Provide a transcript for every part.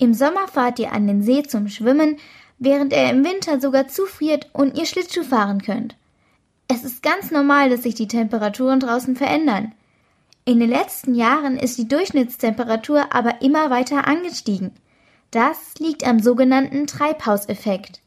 Im Sommer fahrt ihr an den See zum Schwimmen, während er im Winter sogar zufriert und ihr Schlittschuh fahren könnt. Es ist ganz normal, dass sich die Temperaturen draußen verändern. In den letzten Jahren ist die Durchschnittstemperatur aber immer weiter angestiegen. Das liegt am sogenannten Treibhauseffekt.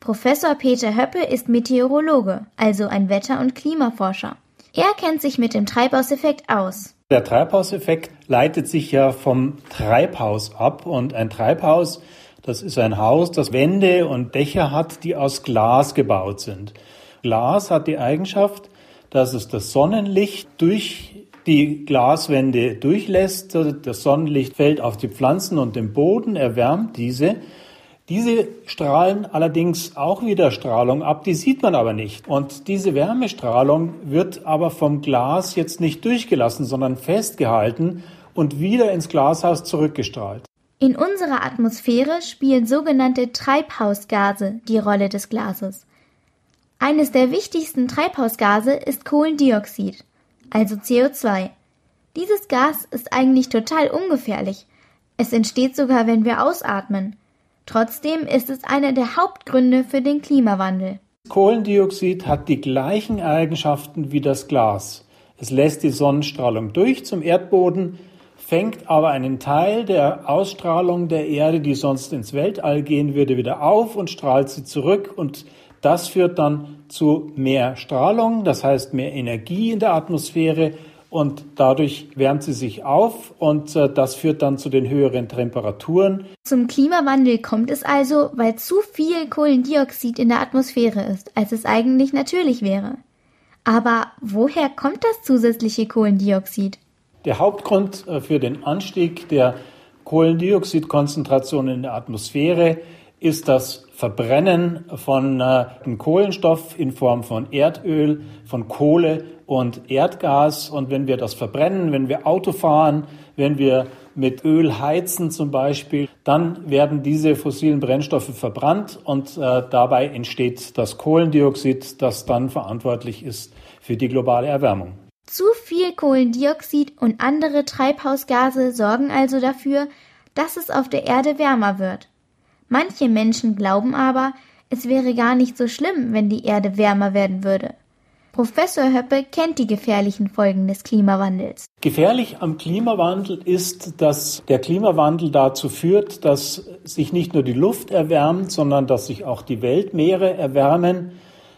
Professor Peter Höppe ist Meteorologe, also ein Wetter- und Klimaforscher. Er kennt sich mit dem Treibhauseffekt aus. Der Treibhauseffekt leitet sich ja vom Treibhaus ab und ein Treibhaus, das ist ein Haus, das Wände und Dächer hat, die aus Glas gebaut sind. Glas hat die Eigenschaft, dass es das Sonnenlicht durch die Glaswände durchlässt. Das Sonnenlicht fällt auf die Pflanzen und den Boden, erwärmt diese. Diese strahlen allerdings auch wieder Strahlung ab, die sieht man aber nicht. Und diese Wärmestrahlung wird aber vom Glas jetzt nicht durchgelassen, sondern festgehalten und wieder ins Glashaus zurückgestrahlt. In unserer Atmosphäre spielen sogenannte Treibhausgase die Rolle des Glases. Eines der wichtigsten Treibhausgase ist Kohlendioxid, also CO2. Dieses Gas ist eigentlich total ungefährlich. Es entsteht sogar, wenn wir ausatmen. Trotzdem ist es einer der Hauptgründe für den Klimawandel. Kohlendioxid hat die gleichen Eigenschaften wie das Glas. Es lässt die Sonnenstrahlung durch zum Erdboden, fängt aber einen Teil der Ausstrahlung der Erde, die sonst ins Weltall gehen würde, wieder auf und strahlt sie zurück und das führt dann zu mehr Strahlung, das heißt mehr Energie in der Atmosphäre und dadurch wärmt sie sich auf und äh, das führt dann zu den höheren Temperaturen. Zum Klimawandel kommt es also, weil zu viel Kohlendioxid in der Atmosphäre ist, als es eigentlich natürlich wäre. Aber woher kommt das zusätzliche Kohlendioxid? Der Hauptgrund äh, für den Anstieg der Kohlendioxidkonzentration in der Atmosphäre ist das Verbrennen von äh, Kohlenstoff in Form von Erdöl, von Kohle und Erdgas. Und wenn wir das verbrennen, wenn wir Auto fahren, wenn wir mit Öl heizen zum Beispiel, dann werden diese fossilen Brennstoffe verbrannt und äh, dabei entsteht das Kohlendioxid, das dann verantwortlich ist für die globale Erwärmung. Zu viel Kohlendioxid und andere Treibhausgase sorgen also dafür, dass es auf der Erde wärmer wird. Manche Menschen glauben aber, es wäre gar nicht so schlimm, wenn die Erde wärmer werden würde. Professor Höppe kennt die gefährlichen Folgen des Klimawandels. Gefährlich am Klimawandel ist, dass der Klimawandel dazu führt, dass sich nicht nur die Luft erwärmt, sondern dass sich auch die Weltmeere erwärmen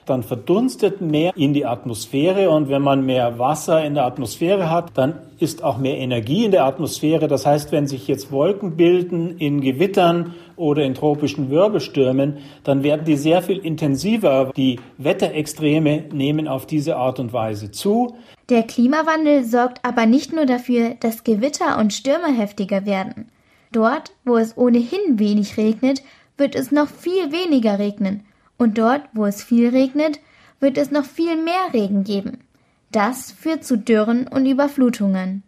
dann verdunstet mehr in die Atmosphäre und wenn man mehr Wasser in der Atmosphäre hat, dann ist auch mehr Energie in der Atmosphäre. Das heißt, wenn sich jetzt Wolken bilden in Gewittern oder in tropischen Wirbelstürmen, dann werden die sehr viel intensiver. Die Wetterextreme nehmen auf diese Art und Weise zu. Der Klimawandel sorgt aber nicht nur dafür, dass Gewitter und Stürme heftiger werden. Dort, wo es ohnehin wenig regnet, wird es noch viel weniger regnen und dort, wo es viel regnet, wird es noch viel mehr Regen geben. Das führt zu Dürren und Überflutungen.